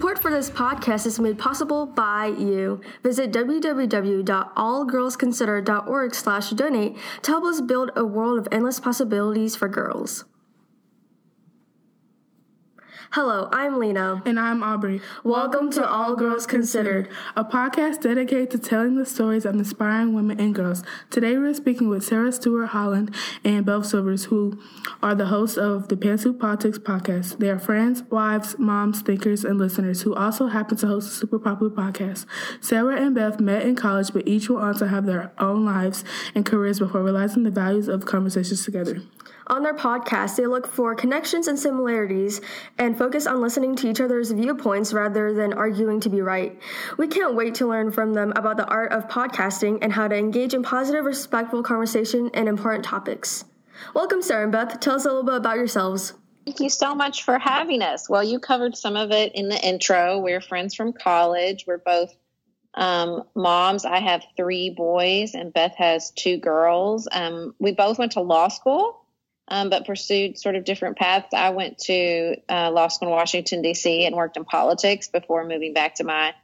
Support for this podcast is made possible by you. Visit www.allgirlsconsider.org slash donate to help us build a world of endless possibilities for girls. Hello, I'm Lena. And I'm Aubrey. Welcome to All Girls Considered, a podcast dedicated to telling the stories of inspiring women and girls. Today we're speaking with Sarah Stewart Holland and Beth Silvers, who are the hosts of the Pantsuit Politics podcast. They are friends, wives, moms, thinkers, and listeners who also happen to host a super popular podcast. Sarah and Beth met in college, but each went on to have their own lives and careers before realizing the values of conversations together. On their podcast, they look for connections and similarities and focus on listening to each other's viewpoints rather than arguing to be right. We can't wait to learn from them about the art of podcasting and how to engage in positive, respectful conversation and important topics. Welcome, Sarah and Beth. Tell us a little bit about yourselves. Thank you so much for having us. Well, you covered some of it in the intro. We're friends from college. We're both um, moms. I have three boys, and Beth has two girls. Um, we both went to law school um, but pursued sort of different paths. I went to uh, law school in Washington, D.C., and worked in politics before moving back to my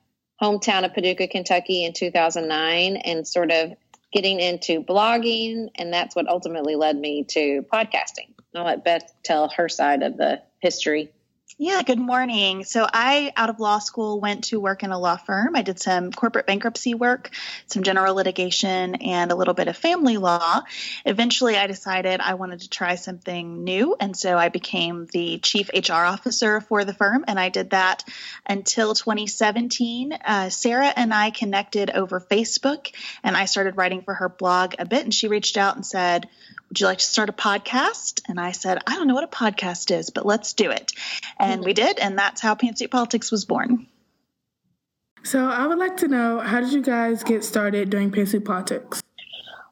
hometown of Paducah, Kentucky in 2009 and sort of getting into blogging. And that's what ultimately led me to podcasting. I'll let Beth tell her side of the history. Yeah, good morning. So I, out of law school, went to work in a law firm. I did some corporate bankruptcy work, some general litigation, and a little bit of family law. Eventually, I decided I wanted to try something new, and so I became the chief HR officer for the firm, and I did that until 2017. Uh, Sarah and I connected over Facebook, and I started writing for her blog a bit, and she reached out and said, would you like to start a podcast? And I said, I don't know what a podcast is, but let's do it. And we did. And that's how Pantsuit Politics was born. So I would like to know how did you guys get started doing Pantsuit Politics?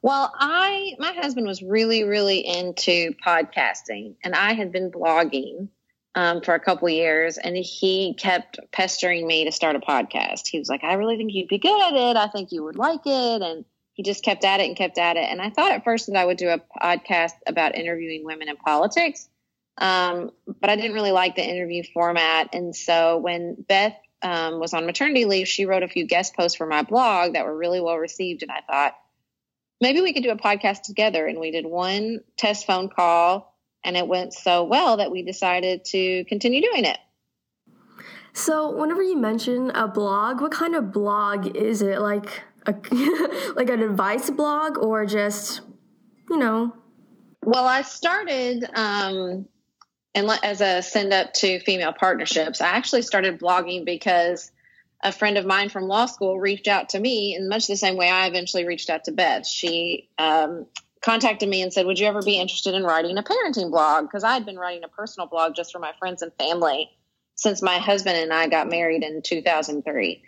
Well, I my husband was really really into podcasting, and I had been blogging um, for a couple years, and he kept pestering me to start a podcast. He was like, "I really think you'd be good at it. I think you would like it," and he just kept at it and kept at it. And I thought at first that I would do a podcast about interviewing women in politics, um, but I didn't really like the interview format. And so when Beth um, was on maternity leave, she wrote a few guest posts for my blog that were really well received. And I thought maybe we could do a podcast together. And we did one test phone call, and it went so well that we decided to continue doing it. So, whenever you mention a blog, what kind of blog is it? Like, a, like an advice blog or just, you know? Well, I started um, and as a send up to female partnerships. I actually started blogging because a friend of mine from law school reached out to me in much the same way I eventually reached out to Beth. She um, contacted me and said, Would you ever be interested in writing a parenting blog? Because I had been writing a personal blog just for my friends and family since my husband and I got married in 2003.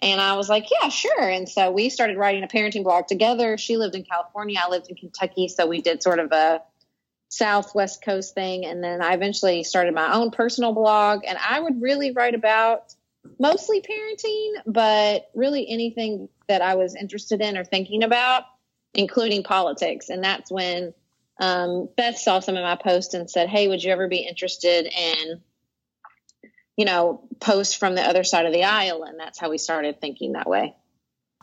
And I was like, yeah, sure. And so we started writing a parenting blog together. She lived in California, I lived in Kentucky. So we did sort of a Southwest Coast thing. And then I eventually started my own personal blog. And I would really write about mostly parenting, but really anything that I was interested in or thinking about, including politics. And that's when um, Beth saw some of my posts and said, hey, would you ever be interested in you know, posts from the other side of the aisle. And that's how we started thinking that way.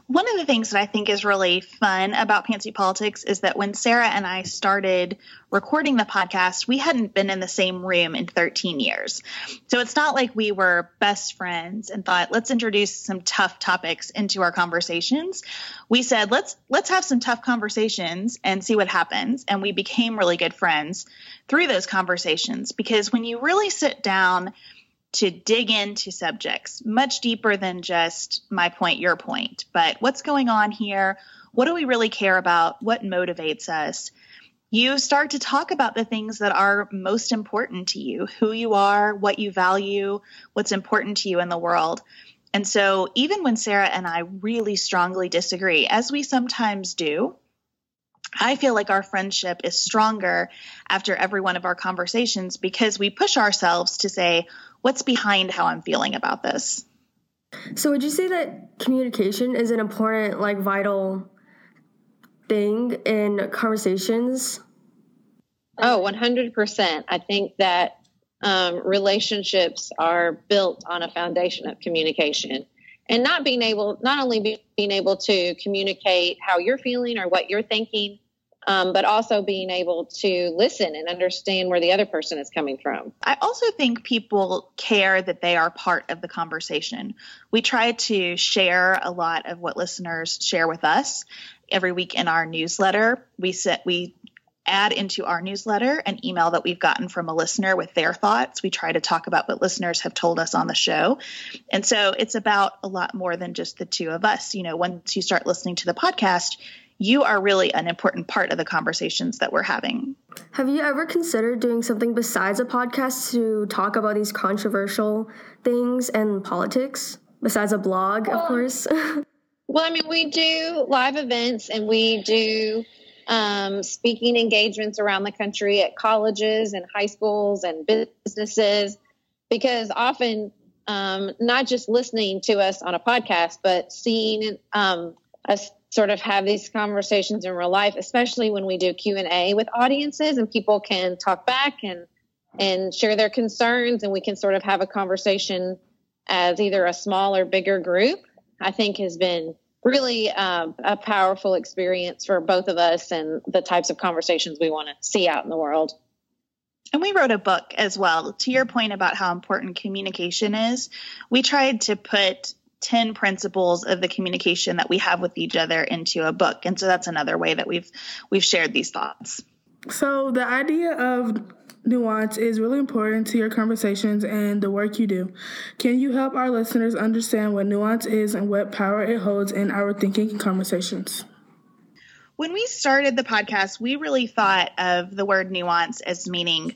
One of the things that I think is really fun about Pantsuit Politics is that when Sarah and I started recording the podcast, we hadn't been in the same room in 13 years. So it's not like we were best friends and thought, let's introduce some tough topics into our conversations. We said, let's let's have some tough conversations and see what happens. And we became really good friends through those conversations because when you really sit down to dig into subjects much deeper than just my point, your point, but what's going on here? What do we really care about? What motivates us? You start to talk about the things that are most important to you, who you are, what you value, what's important to you in the world. And so, even when Sarah and I really strongly disagree, as we sometimes do, I feel like our friendship is stronger after every one of our conversations because we push ourselves to say, what's behind how I'm feeling about this. So would you say that communication is an important like vital thing in conversations? Oh, 100%. I think that um, relationships are built on a foundation of communication and not being able not only being able to communicate how you're feeling or what you're thinking um, but also being able to listen and understand where the other person is coming from. I also think people care that they are part of the conversation. We try to share a lot of what listeners share with us every week in our newsletter. We set we add into our newsletter an email that we've gotten from a listener with their thoughts. We try to talk about what listeners have told us on the show. And so it's about a lot more than just the two of us. You know, once you start listening to the podcast, you are really an important part of the conversations that we're having. Have you ever considered doing something besides a podcast to talk about these controversial things and politics? Besides a blog, of course. well, I mean, we do live events and we do um, speaking engagements around the country at colleges and high schools and businesses because often um, not just listening to us on a podcast, but seeing um, us sort of have these conversations in real life, especially when we do Q and A with audiences and people can talk back and and share their concerns, and we can sort of have a conversation as either a small or bigger group. I think has been really um, a powerful experience for both of us and the types of conversations we want to see out in the world. And we wrote a book as well. To your point about how important communication is, we tried to put 10 principles of the communication that we have with each other into a book. And so that's another way that we've we've shared these thoughts. So the idea of nuance is really important to your conversations and the work you do. Can you help our listeners understand what nuance is and what power it holds in our thinking and conversations? When we started the podcast, we really thought of the word nuance as meaning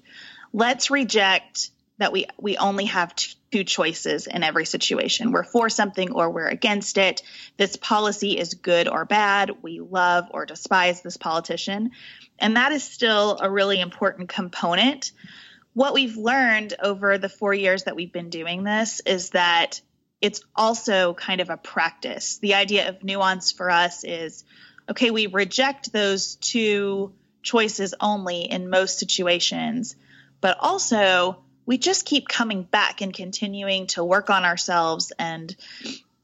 let's reject that we we only have two choices in every situation. We're for something or we're against it. This policy is good or bad. We love or despise this politician. And that is still a really important component. What we've learned over the 4 years that we've been doing this is that it's also kind of a practice. The idea of nuance for us is okay, we reject those two choices only in most situations, but also we just keep coming back and continuing to work on ourselves and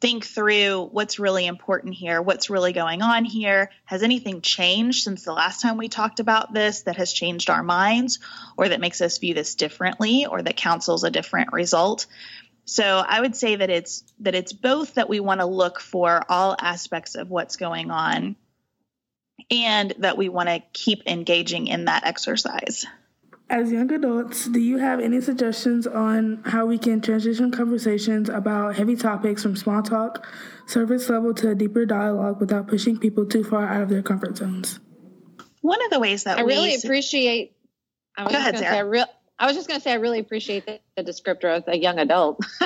think through what's really important here, what's really going on here. Has anything changed since the last time we talked about this that has changed our minds or that makes us view this differently or that counsels a different result? So I would say that it's that it's both that we want to look for all aspects of what's going on and that we want to keep engaging in that exercise. As young adults, do you have any suggestions on how we can transition conversations about heavy topics from small talk, surface level to a deeper dialogue without pushing people too far out of their comfort zones? One of the ways that we I really appreciate. I was Go ahead, Sarah. Say, I, re- I was just going to say I really appreciate the, the descriptor of a young adult.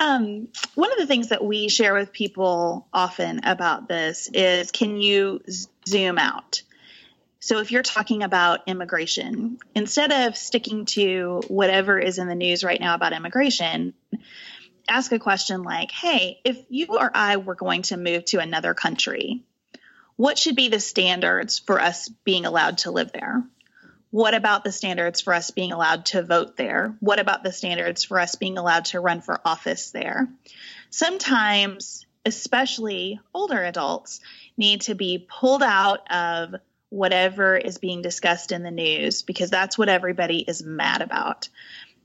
Um, one of the things that we share with people often about this is can you zoom out? So if you're talking about immigration, instead of sticking to whatever is in the news right now about immigration, ask a question like, hey, if you or I were going to move to another country, what should be the standards for us being allowed to live there? What about the standards for us being allowed to vote there? What about the standards for us being allowed to run for office there? Sometimes, especially older adults, need to be pulled out of whatever is being discussed in the news because that's what everybody is mad about.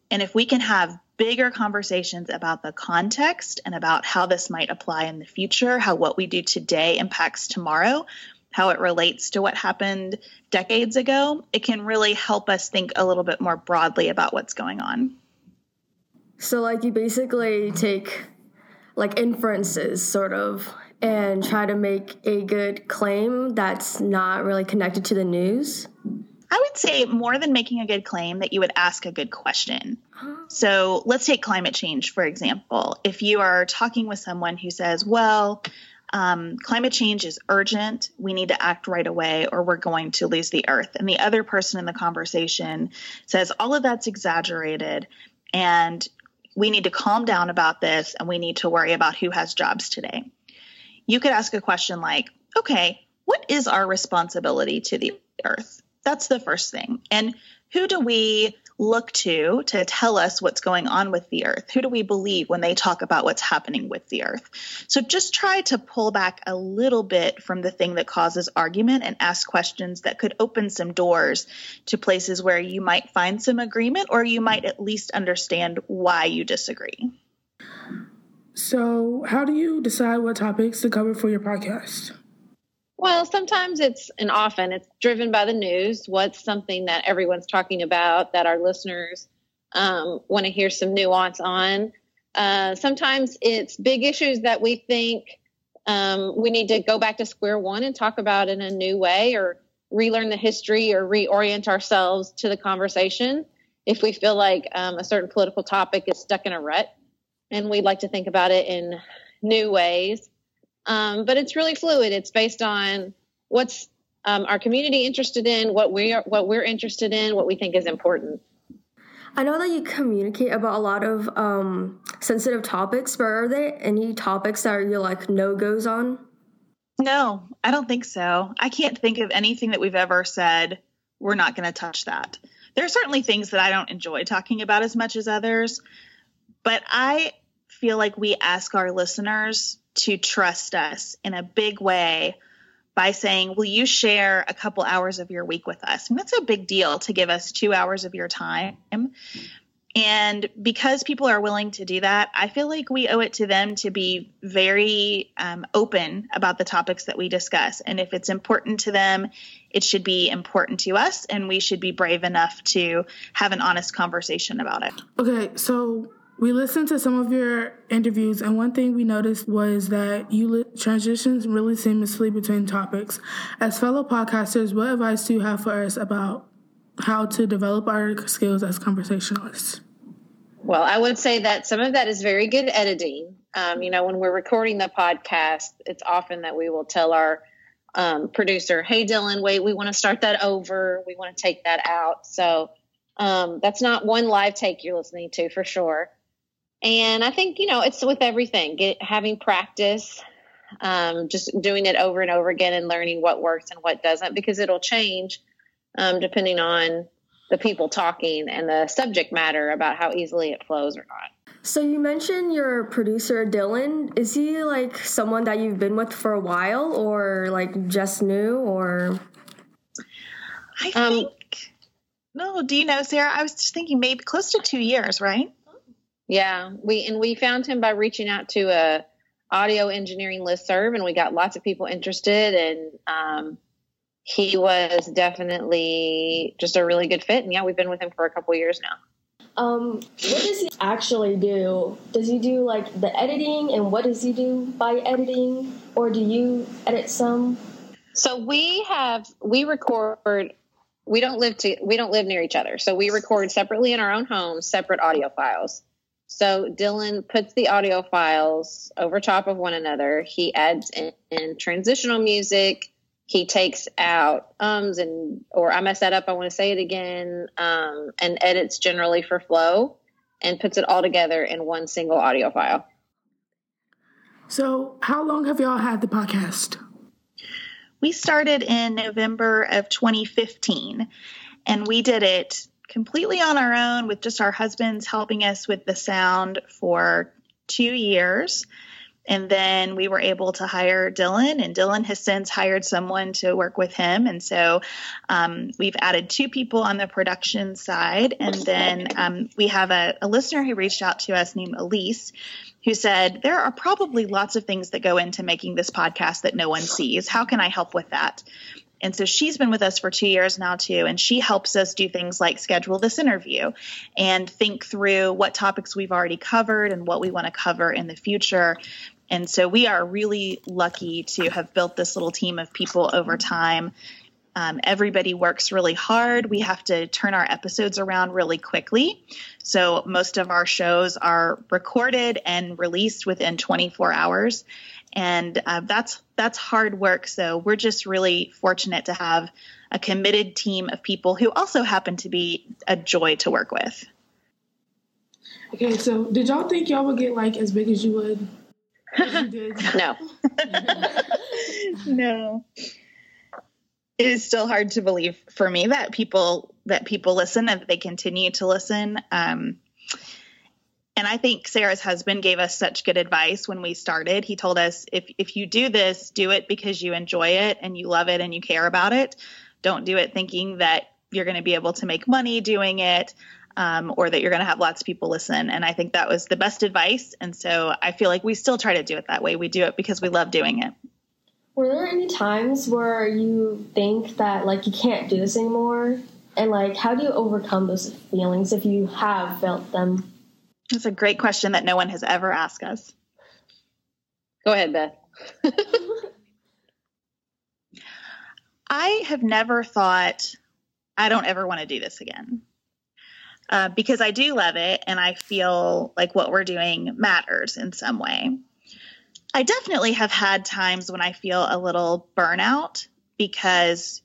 And if we can have bigger conversations about the context and about how this might apply in the future, how what we do today impacts tomorrow, how it relates to what happened decades ago, it can really help us think a little bit more broadly about what's going on. So, like, you basically take like inferences, sort of, and try to make a good claim that's not really connected to the news? I would say more than making a good claim, that you would ask a good question. So let's take climate change, for example. If you are talking with someone who says, well, um, climate change is urgent, we need to act right away, or we're going to lose the earth. And the other person in the conversation says, all of that's exaggerated, and we need to calm down about this, and we need to worry about who has jobs today you could ask a question like, okay, what is our responsibility to the earth? That's the first thing. And who do we look to to tell us what's going on with the earth? Who do we believe when they talk about what's happening with the earth? So just try to pull back a little bit from the thing that causes argument and ask questions that could open some doors to places where you might find some agreement or you might at least understand why you disagree. So, how do you decide what topics to cover for your podcast? Well, sometimes it's, and often it's driven by the news. What's something that everyone's talking about that our listeners um, want to hear some nuance on? Uh, sometimes it's big issues that we think um, we need to go back to square one and talk about in a new way or relearn the history or reorient ourselves to the conversation if we feel like um, a certain political topic is stuck in a rut and we'd like to think about it in new ways. Um, but it's really fluid. It's based on what's um, our community interested in, what we are, what we're interested in, what we think is important. I know that you communicate about a lot of um, sensitive topics, but are there any topics that you're like no goes on? No, I don't think so. I can't think of anything that we've ever said we're not going to touch that. There are certainly things that I don't enjoy talking about as much as others, but I feel like we ask our listeners to trust us in a big way by saying, Will you share a couple hours of your week with us? And that's a big deal to give us two hours of your time. And because people are willing to do that, I feel like we owe it to them to be very um, open about the topics that we discuss. And if it's important to them, it should be important to us, and we should be brave enough to have an honest conversation about it. Okay, so we listened to some of your interviews, and one thing we noticed was that you li- transitions really seamlessly between topics. As fellow podcasters, what advice do you have for us about how to develop our skills as conversationalists? Well, I would say that some of that is very good editing. Um, you know, when we're recording the podcast, it's often that we will tell our um, producer, "Hey, Dylan, wait, we want to start that over. We want to take that out." So um, that's not one live take you're listening to for sure. And I think, you know, it's with everything, get having practice, um, just doing it over and over again and learning what works and what doesn't because it'll change um, depending on the people talking and the subject matter about how easily it flows or not. So you mentioned your producer Dylan. Is he like someone that you've been with for a while or like just new or I um, think no, do you know, Sarah? I was just thinking maybe close to two years, right? Yeah, we and we found him by reaching out to a audio engineering listserv, and we got lots of people interested, and um, he was definitely just a really good fit. And yeah, we've been with him for a couple years now. Um, what does he actually do? Does he do like the editing, and what does he do by editing, or do you edit some? So we have we record. We don't live to we don't live near each other, so we record separately in our own homes, separate audio files. So Dylan puts the audio files over top of one another. He adds in, in, transitional music. He takes out ums and or I mess that up. I want to say it again. Um, and edits generally for flow, and puts it all together in one single audio file. So, how long have y'all had the podcast? We started in November of 2015, and we did it completely on our own with just our husbands helping us with the sound for two years. And then we were able to hire Dylan, and Dylan has since hired someone to work with him. And so um, we've added two people on the production side. And then um, we have a, a listener who reached out to us named Elise, who said, There are probably lots of things that go into making this podcast that no one sees. How can I help with that? And so she's been with us for two years now, too. And she helps us do things like schedule this interview and think through what topics we've already covered and what we want to cover in the future. And so we are really lucky to have built this little team of people over time. Um, everybody works really hard. We have to turn our episodes around really quickly. So most of our shows are recorded and released within 24 hours and uh, that's that's hard work. So we're just really fortunate to have a committed team of people who also happen to be a joy to work with. Okay, so did y'all think y'all would get like as big as you would? As you no. no. it is still hard to believe for me that people that people listen and that they continue to listen. Um, and I think Sarah's husband gave us such good advice when we started. He told us if if you do this, do it because you enjoy it and you love it and you care about it. Don't do it thinking that you're going to be able to make money doing it um, or that you're going to have lots of people listen. And I think that was the best advice. And so I feel like we still try to do it that way. We do it because we love doing it. Were there any times where you think that like you can't do this anymore? And like how do you overcome those feelings if you have felt them? That's a great question that no one has ever asked us. Go ahead, Beth. I have never thought, I don't ever want to do this again. Uh, because I do love it and I feel like what we're doing matters in some way. I definitely have had times when I feel a little burnout because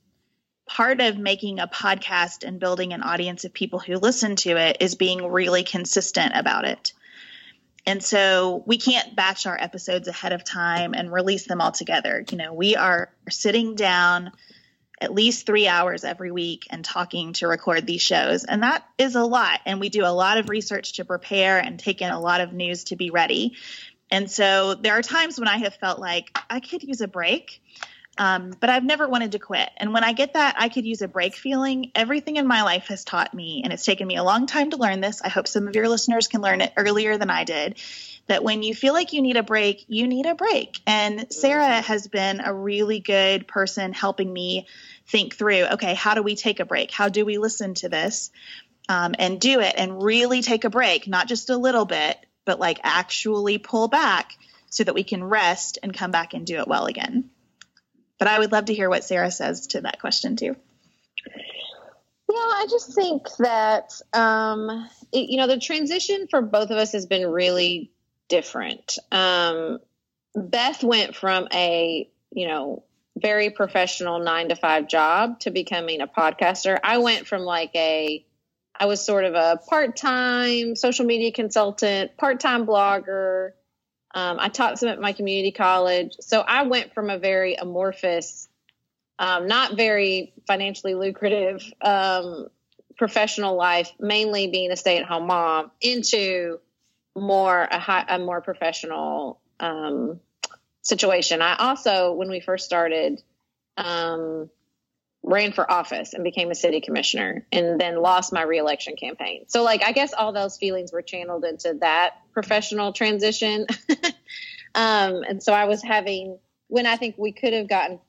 part of making a podcast and building an audience of people who listen to it is being really consistent about it. And so we can't batch our episodes ahead of time and release them all together. You know, we are sitting down at least three hours every week and talking to record these shows. And that is a lot. And we do a lot of research to prepare and take in a lot of news to be ready. And so there are times when I have felt like I could use a break. Um, but I've never wanted to quit. And when I get that I could use a break feeling, everything in my life has taught me, and it's taken me a long time to learn this. I hope some of your listeners can learn it earlier than I did. That when you feel like you need a break, you need a break. And Sarah has been a really good person helping me think through okay, how do we take a break? How do we listen to this um, and do it and really take a break, not just a little bit, but like actually pull back so that we can rest and come back and do it well again. But I would love to hear what Sarah says to that question too. Yeah, I just think that um, it, you know the transition for both of us has been really different. Um, Beth went from a you know very professional nine to five job to becoming a podcaster. I went from like a I was sort of a part time social media consultant, part time blogger, um, I taught some at my community college. So I went from a very amorphous, um, not very financially lucrative um, professional life, mainly being a stay at home mom, into more a, high, a more professional um, situation. I also, when we first started, um, ran for office and became a city commissioner and then lost my reelection campaign. So like I guess all those feelings were channeled into that professional transition. um, and so I was having when I think we could have gotten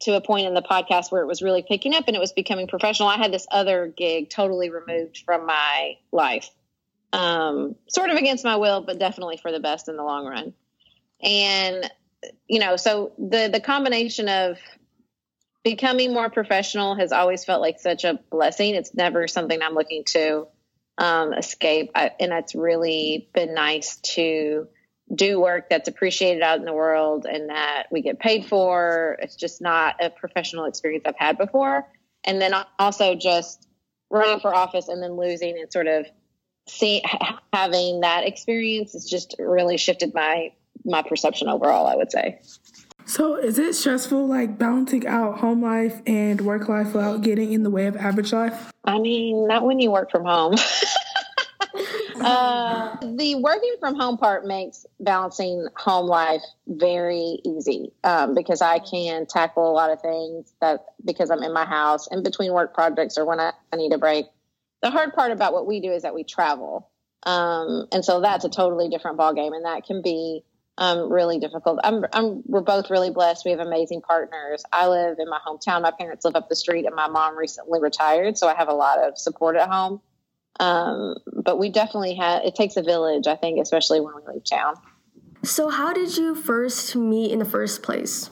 to a point in the podcast where it was really picking up and it was becoming professional. I had this other gig totally removed from my life. Um, sort of against my will, but definitely for the best in the long run. And you know, so the the combination of becoming more professional has always felt like such a blessing. It's never something I'm looking to um, escape. I, and it's really been nice to do work that's appreciated out in the world and that we get paid for. It's just not a professional experience I've had before. And then also just running for office and then losing and sort of see having that experience has just really shifted my my perception overall, I would say. So, is it stressful, like balancing out home life and work life without getting in the way of average life? I mean, not when you work from home. uh, the working from home part makes balancing home life very easy um, because I can tackle a lot of things that because I'm in my house in between work projects or when I, I need a break. The hard part about what we do is that we travel. Um, and so that's a totally different ballgame, and that can be um, really difficult. I'm, I'm, we're both really blessed. We have amazing partners. I live in my hometown. My parents live up the street, and my mom recently retired, so I have a lot of support at home. Um, but we definitely have. It takes a village, I think, especially when we leave town. So, how did you first meet in the first place?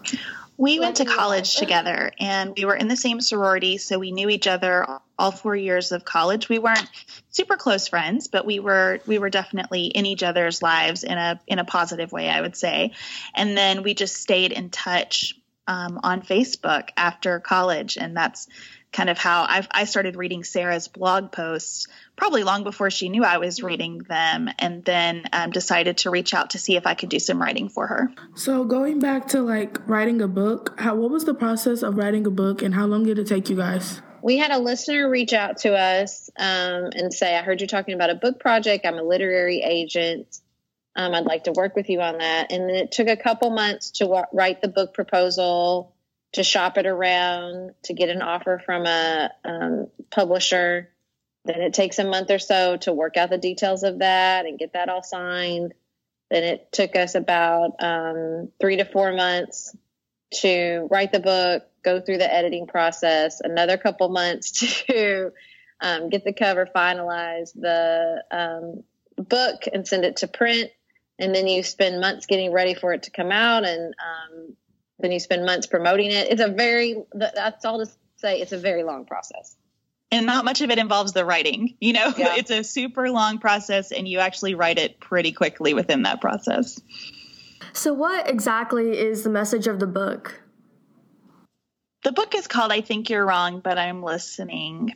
We went to college together and we were in the same sorority, so we knew each other all four years of college. We weren't super close friends, but we were we were definitely in each other's lives in a in a positive way, I would say. And then we just stayed in touch um, on Facebook after college, and that's kind of how I've, I started reading Sarah's blog posts probably long before she knew I was reading them, and then um, decided to reach out to see if I could do some writing for her. So going back to like writing a book, how what was the process of writing a book, and how long did it take you guys? We had a listener reach out to us um, and say, "I heard you talking about a book project. I'm a literary agent." Um, I'd like to work with you on that. And then it took a couple months to w- write the book proposal, to shop it around, to get an offer from a um, publisher. Then it takes a month or so to work out the details of that and get that all signed. Then it took us about um, three to four months to write the book, go through the editing process, another couple months to um, get the cover finalized, the um, book, and send it to print and then you spend months getting ready for it to come out and um, then you spend months promoting it. It's a very that's all to say it's a very long process. And not much of it involves the writing you know? Yeah. it's a super long process and you actually write it pretty quickly within that process. So what exactly is the message of the book? The book is called i think you're wrong but i'm listening.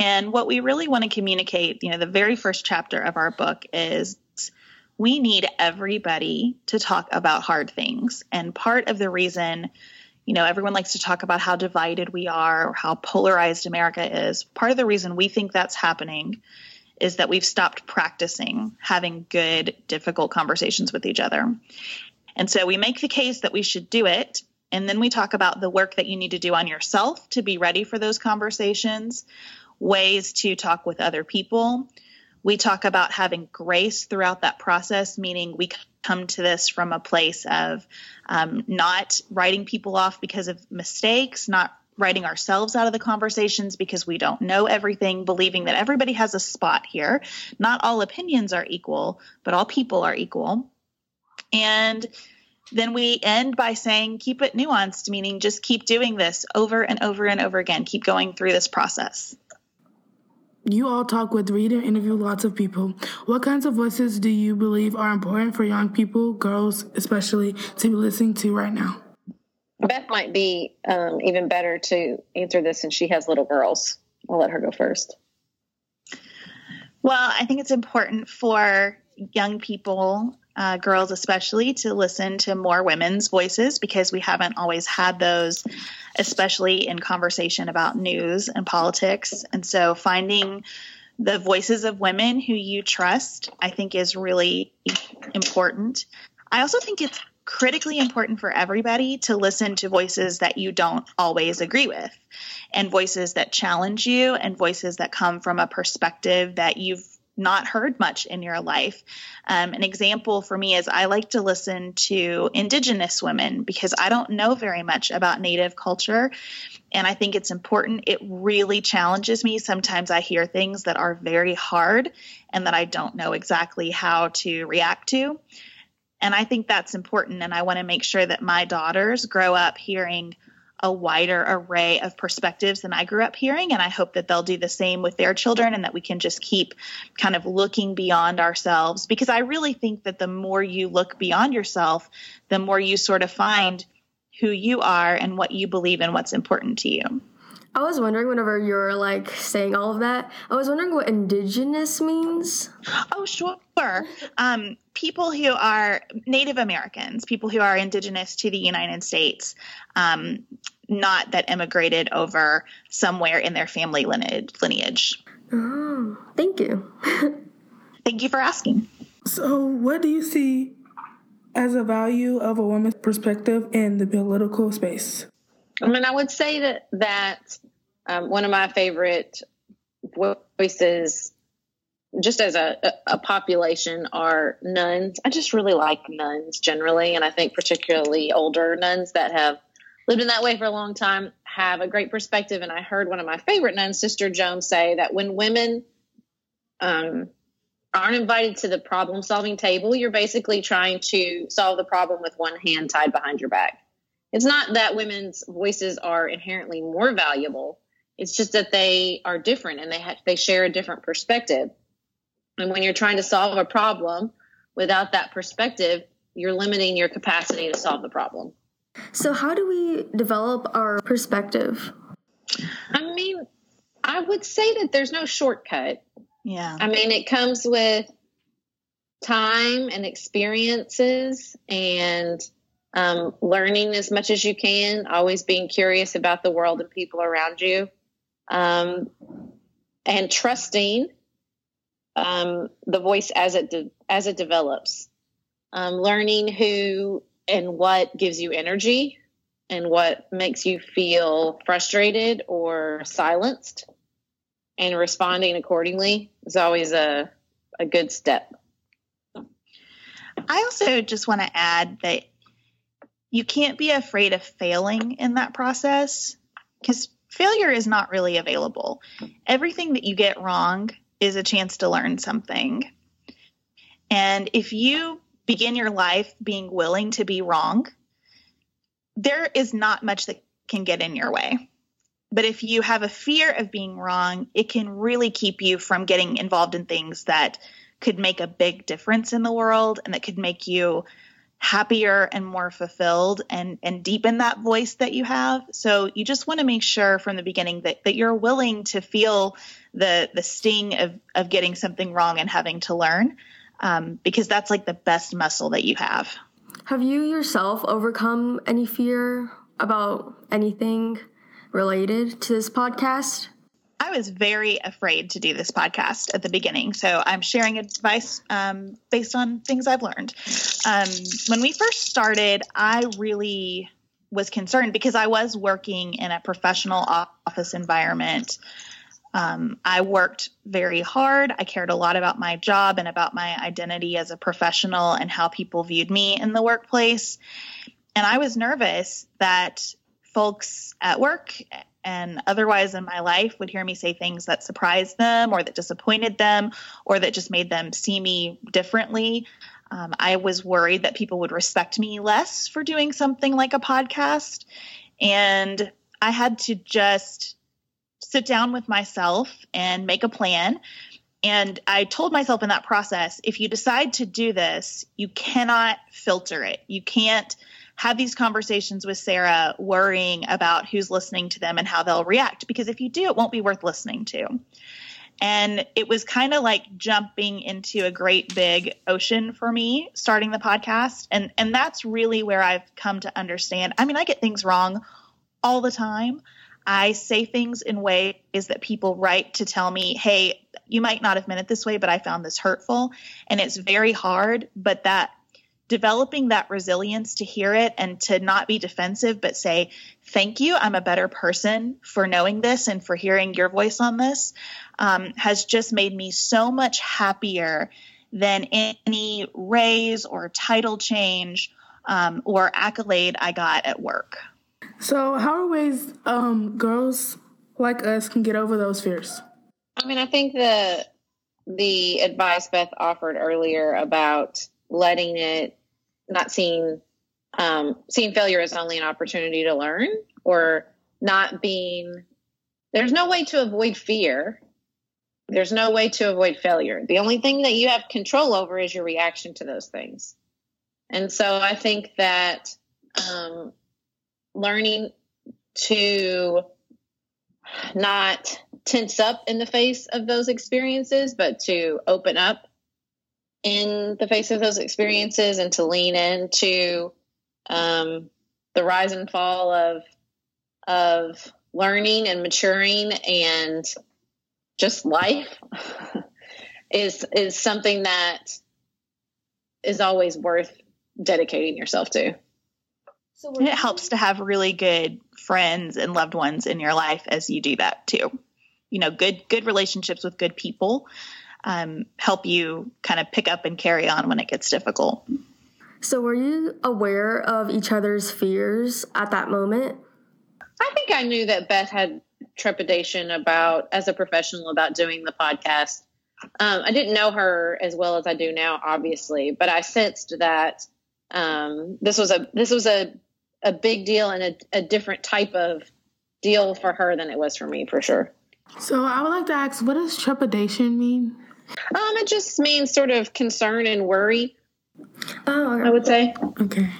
And what we really want to communicate you know the very first chapter of our book is we need everybody to talk about hard things. And part of the reason, you know, everyone likes to talk about how divided we are or how polarized America is. Part of the reason we think that's happening is that we've stopped practicing having good, difficult conversations with each other. And so we make the case that we should do it. And then we talk about the work that you need to do on yourself to be ready for those conversations, ways to talk with other people we talk about having grace throughout that process, meaning we come to this from a place of um, not writing people off because of mistakes, not writing ourselves out of the conversations because we don't know everything, believing that everybody has a spot here. Not all opinions are equal, but all people are equal. And then we end by saying keep it nuanced, meaning just keep doing this over and over and over again. Keep going through this process. You all talk with, read, and interview lots of people. What kinds of voices do you believe are important for young people, girls especially, to be listening to right now? Beth might be um, even better to answer this since she has little girls. I'll let her go first. Well, I think it's important for young people, uh, girls especially, to listen to more women's voices because we haven't always had those especially in conversation about news and politics. And so finding the voices of women who you trust, I think, is really important. I also think it's critically important for everybody to listen to voices that you don't always agree with and voices that challenge you and voices that come from a perspective that you've not heard much in your life. Um, an example for me is I like to listen to Indigenous women because I don't know very much about Native culture. And I think it's important. It really challenges me. Sometimes I hear things that are very hard and that I don't know exactly how to react to. And I think that's important. And I want to make sure that my daughters grow up hearing a wider array of perspectives than I grew up hearing. And I hope that they'll do the same with their children and that we can just keep kind of looking beyond ourselves. Because I really think that the more you look beyond yourself, the more you sort of find who you are and what you believe and what's important to you. I was wondering whenever you were like saying all of that, I was wondering what indigenous means. Oh, sure. Um, people who are Native Americans, people who are indigenous to the United States, um, not that immigrated over somewhere in their family lineage. Oh, thank you. thank you for asking. So, what do you see as a value of a woman's perspective in the political space? I mean, I would say that that um, one of my favorite voices, just as a, a population, are nuns. I just really like nuns generally, and I think particularly older nuns that have lived in that way for a long time have a great perspective. And I heard one of my favorite nuns, Sister Joan, say that when women um, aren't invited to the problem solving table, you're basically trying to solve the problem with one hand tied behind your back. It's not that women's voices are inherently more valuable. It's just that they are different and they ha- they share a different perspective. And when you're trying to solve a problem without that perspective, you're limiting your capacity to solve the problem. So, how do we develop our perspective? I mean, I would say that there's no shortcut. Yeah. I mean, it comes with time and experiences and um, learning as much as you can, always being curious about the world and people around you, um, and trusting um, the voice as it de- as it develops. Um, learning who and what gives you energy and what makes you feel frustrated or silenced, and responding accordingly is always a a good step. I also just want to add that you can't be afraid of failing in that process because failure is not really available. Everything that you get wrong is a chance to learn something. And if you begin your life being willing to be wrong, there is not much that can get in your way. But if you have a fear of being wrong, it can really keep you from getting involved in things that could make a big difference in the world and that could make you happier and more fulfilled and and deepen that voice that you have so you just want to make sure from the beginning that that you're willing to feel the the sting of of getting something wrong and having to learn um, because that's like the best muscle that you have Have you yourself overcome any fear about anything related to this podcast? I was very afraid to do this podcast at the beginning. So I'm sharing advice um, based on things I've learned. Um, when we first started, I really was concerned because I was working in a professional office environment. Um, I worked very hard. I cared a lot about my job and about my identity as a professional and how people viewed me in the workplace. And I was nervous that folks at work and otherwise in my life would hear me say things that surprised them or that disappointed them or that just made them see me differently. Um, I was worried that people would respect me less for doing something like a podcast. And I had to just sit down with myself and make a plan. And I told myself in that process if you decide to do this, you cannot filter it. You can't have these conversations with Sarah worrying about who's listening to them and how they'll react because if you do, it won't be worth listening to. And it was kind of like jumping into a great big ocean for me starting the podcast. And and that's really where I've come to understand. I mean, I get things wrong all the time. I say things in ways that people write to tell me, hey, you might not have meant it this way, but I found this hurtful. And it's very hard, but that developing that resilience to hear it and to not be defensive, but say, thank you. I'm a better person for knowing this and for hearing your voice on this um, has just made me so much happier than any raise or title change um, or accolade I got at work. So, how are ways um, girls like us can get over those fears? I mean, I think the the advice Beth offered earlier about letting it not seeing um, seeing failure as only an opportunity to learn or not being there's no way to avoid fear. There's no way to avoid failure. The only thing that you have control over is your reaction to those things. And so i think that um, learning to not tense up in the face of those experiences but to open up in the face of those experiences and to lean into um, the rise and fall of of learning and maturing and just life is is something that is always worth dedicating yourself to. So it helps to have really good friends and loved ones in your life as you do that too. You know, good good relationships with good people um, help you kind of pick up and carry on when it gets difficult. So, were you aware of each other's fears at that moment? I think I knew that Beth had trepidation about, as a professional, about doing the podcast. Um, I didn't know her as well as I do now, obviously, but I sensed that um, this was a this was a a big deal and a, a different type of deal for her than it was for me, for sure. So, I would like to ask, what does trepidation mean? Um, it just means sort of concern and worry. Oh, I would say. Okay.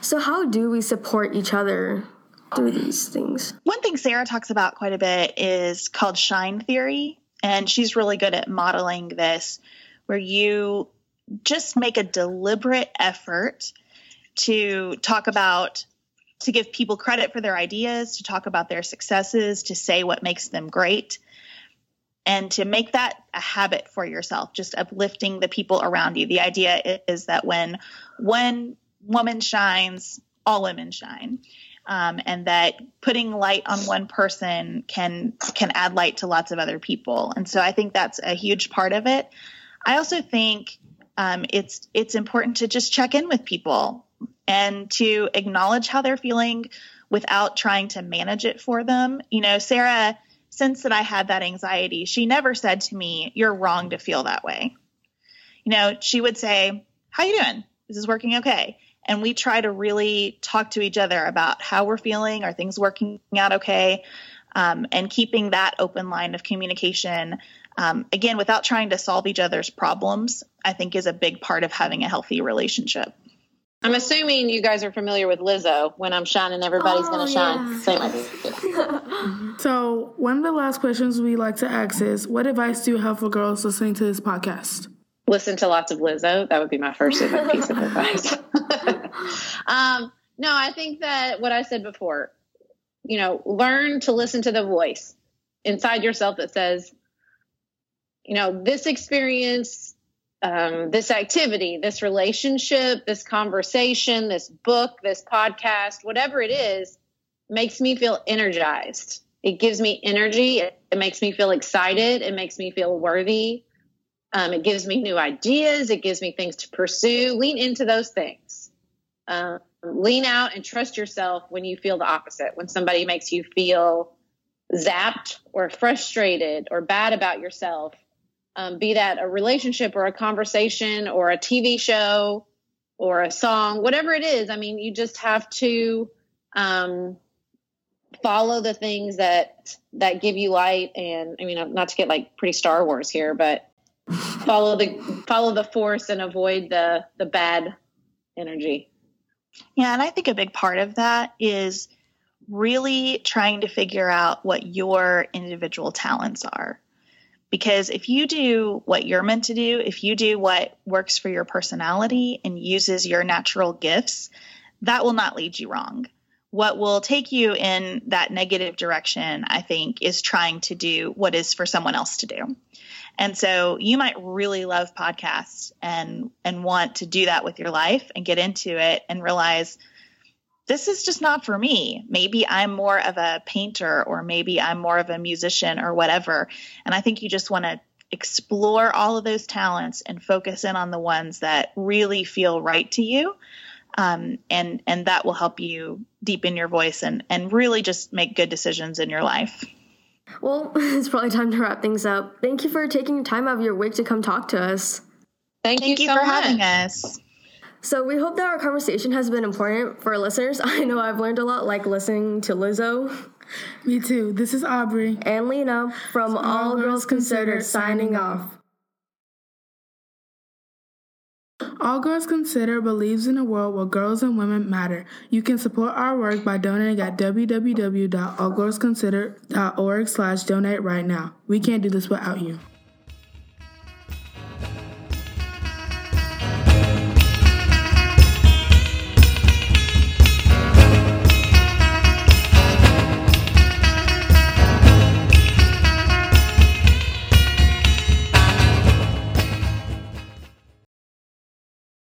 So, how do we support each other through these things? One thing Sarah talks about quite a bit is called shine theory. And she's really good at modeling this, where you just make a deliberate effort to talk about to give people credit for their ideas, to talk about their successes, to say what makes them great, and to make that a habit for yourself, just uplifting the people around you. The idea is that when one woman shines, all women shine. Um, and that putting light on one person can can add light to lots of other people. And so I think that's a huge part of it. I also think um, it's it's important to just check in with people and to acknowledge how they're feeling without trying to manage it for them. You know, Sarah, since that I had that anxiety, she never said to me, "You're wrong to feel that way." You know, she would say, "How you doing? Is this working okay?" And we try to really talk to each other about how we're feeling. Are things working out okay? Um, and keeping that open line of communication um, again, without trying to solve each other's problems, I think is a big part of having a healthy relationship. I'm assuming you guys are familiar with Lizzo. When I'm shining, everybody's oh, to shine. Same idea. so, one of the last questions we like to ask is What advice do you have for girls listening to this podcast? Listen to lots of Lizzo. That would be my first piece of advice. um, no, I think that what I said before, you know, learn to listen to the voice inside yourself that says, you know, this experience, um, this activity, this relationship, this conversation, this book, this podcast, whatever it is, makes me feel energized. It gives me energy. It, it makes me feel excited. It makes me feel worthy. Um, it gives me new ideas. It gives me things to pursue. Lean into those things. Um, lean out and trust yourself when you feel the opposite. When somebody makes you feel zapped or frustrated or bad about yourself, um, be that a relationship or a conversation or a TV show or a song, whatever it is. I mean, you just have to um, follow the things that that give you light. And I mean, not to get like pretty Star Wars here, but follow the follow the force and avoid the the bad energy. Yeah, and I think a big part of that is really trying to figure out what your individual talents are. Because if you do what you're meant to do, if you do what works for your personality and uses your natural gifts, that will not lead you wrong. What will take you in that negative direction, I think, is trying to do what is for someone else to do. And so you might really love podcasts and and want to do that with your life and get into it and realize this is just not for me. Maybe I'm more of a painter or maybe I'm more of a musician or whatever. And I think you just want to explore all of those talents and focus in on the ones that really feel right to you. Um, and and that will help you deepen your voice and and really just make good decisions in your life. Well, it's probably time to wrap things up. Thank you for taking time out of your week to come talk to us. Thank, Thank you, you so for much. having us. So we hope that our conversation has been important for our listeners. I know I've learned a lot, like listening to Lizzo. Me too. This is Aubrey and Lena from All, All Girls Considered signing off. All Girls Consider believes in a world where girls and women matter. You can support our work by donating at www.allgirlsconsider.org slash donate right now. We can't do this without you.